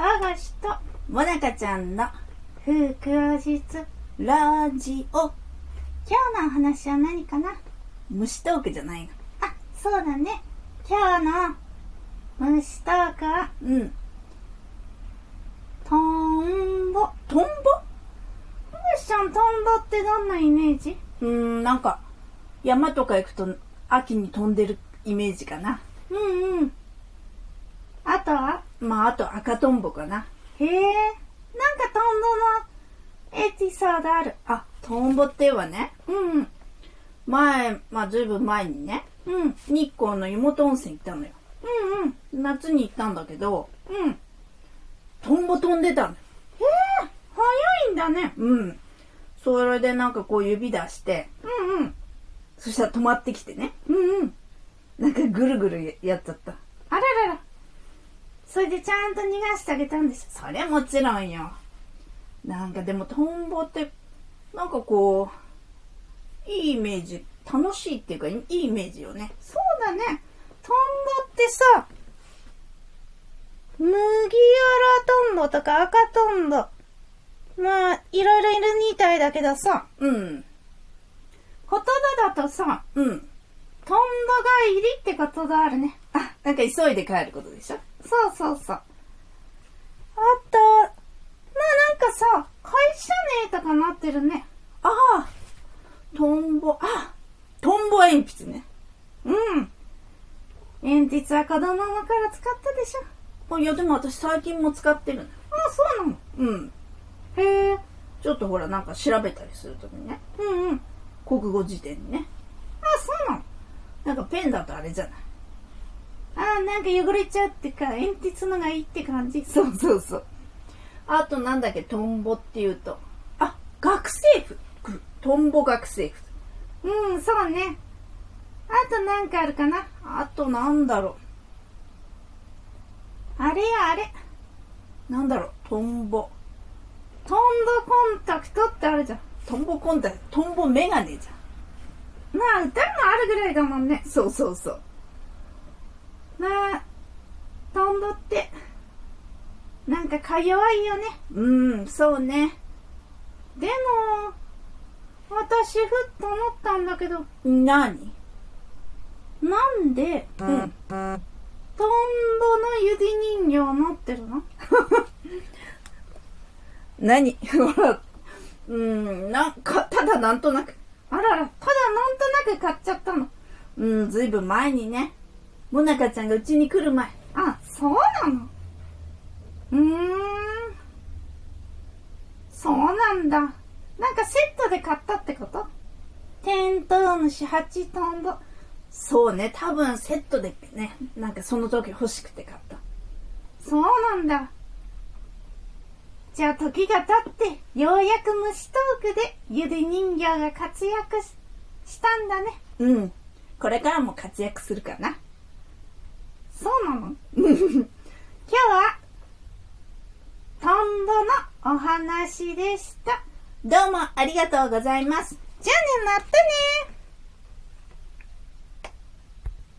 あがしともなかちゃんの福おじつラジオ。今日のお話は何かな？虫トークじゃないの。あ、そうだね。今日の虫トークは、うん。トンボ。トンボ？虫ちゃん、トンボってどんなイメージ？うーん、なんか、山とか行くと秋に飛んでるイメージかな。うんうん。あとは？まあ、あと赤トンボかな。へえ、なんかトンボのエピソードある。あ、トンボってはね、うんうん。前、まあずいぶん前にね、うん。日光の湯本温泉行ったのよ。うんうん。夏に行ったんだけど、うん。トンボ飛んでたの。へえ、早いんだね。うん。それでなんかこう指出して、うんうん。そしたら止まってきてね。うんうん。なんかぐるぐるやっちゃった。それでちゃんと逃がしてあげたんでしょ。そりゃもちろんよ。なんかでもトンボって、なんかこう、いいイメージ、楽しいっていうか、いいイメージよね。そうだね。トンボってさ、麦わらトンボとか赤トンボ。まあ、いろいろいるみたいだけどさ、うん。言葉だとさ、うん。トンボが入りってことがあるね。あ、なんか急いで帰ることでしょ？そうそうそう。あと、まあなんかさ、会社名とかなってるね。ああ、トンボ、あ、トンボ鉛筆ね。うん。鉛筆は子供の頃使ったでしょ。あいや、でも私最近も使ってるのよ。あ、そうなの。うん。へえ。ちょっとほら、なんか調べたりするときにね。うんうん。国語辞典にね。あ、そうなの。なんかペンだとあれじゃない？あ、なんか汚れちゃうってか、鉛筆のがいいって感じ？そうそうそう。あとなんだっけ、トンボっていうと。あ、学生服。トンボ学生服。うん、そうね。あとなんかあるかな？あとなんだろあれやあれ。う。なんだろう？トンボ。トンボコンタクトってあるじゃん。トンボコンタクト、トンボメガネじゃまあ、歌もあるぐらいだもんね。ん。そうそうそう。まあ、トンボって、なんかか弱いよね。うん、そうね。でも、私ふっと思ったんだけど、なになんで、うん。トンボの指人形持ってるの？何？ほら、うん、なんか、ただなんとなく。あらら、ただなんとなく買っちゃったの。うん、ずいぶん前にね。もなかちゃんがうちに来る前。あ、そうなの？うーん。そうなんだ。なんかセットで買ったってこと？テントウムシ8トンボ。そうね、多分セットでね、なんかその時欲しくて買った。そうなんだ。じゃあ時が経って、ようやく虫トークでゆで人形が活躍ししたんだね。うん。これからも活躍するかな。そうなの？今日は、トンボのお話でした。どうもありがとうございます。じゃあね、またね